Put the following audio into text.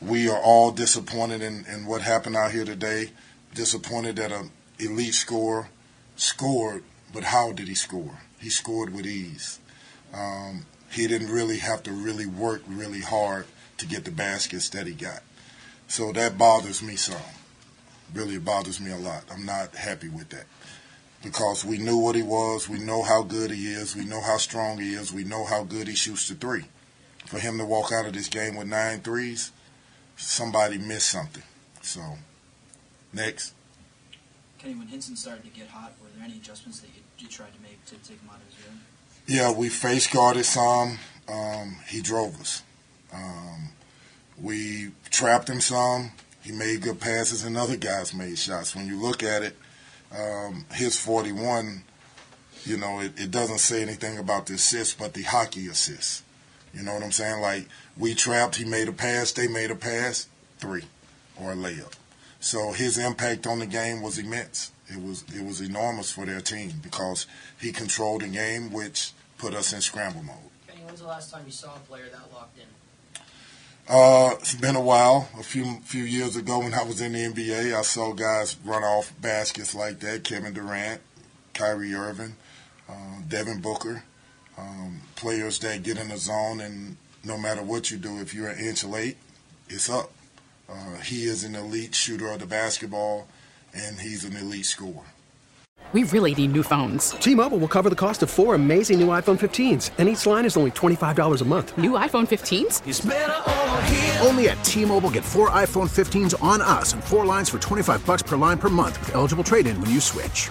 We are all disappointed in, in what happened out here today. Disappointed that an elite scorer scored, but how did he score? He scored with ease. Um, he didn't really have to really work really hard to get the baskets that he got. So that bothers me some. Really bothers me a lot. I'm not happy with that because we knew what he was. We know how good he is. We know how strong he is. We know how good he shoots the three. For him to walk out of this game with nine threes, somebody missed something. So, next. Kenny, when Hinson started to get hot, were there any adjustments that you, you tried to make to take him out of his rhythm? Yeah, we face guarded some. Um, he drove us. Um, we trapped him some. He made good passes, and other guys made shots. When you look at it, um, his 41, you know, it, it doesn't say anything about the assists, but the hockey assist. You know what I'm saying? Like we trapped, he made a pass, they made a pass, three, or a layup. So his impact on the game was immense. It was it was enormous for their team because he controlled the game, which put us in scramble mode. Kenny, when's the last time you saw a player that locked in? Uh, it's been a while. A few few years ago, when I was in the NBA, I saw guys run off baskets like that. Kevin Durant, Kyrie Irving, uh, Devin Booker, um, players that get in the zone, and no matter what you do, if you're an inch late, it's up. Uh, he is an elite shooter of the basketball, and he's an elite scorer. We really need new phones. T-Mobile will cover the cost of four amazing new iPhone 15s, and each line is only $25 a month. New iPhone 15s? Only at T-Mobile get four iPhone 15s on us and four lines for 25 bucks per line per month with eligible trade-in when you switch.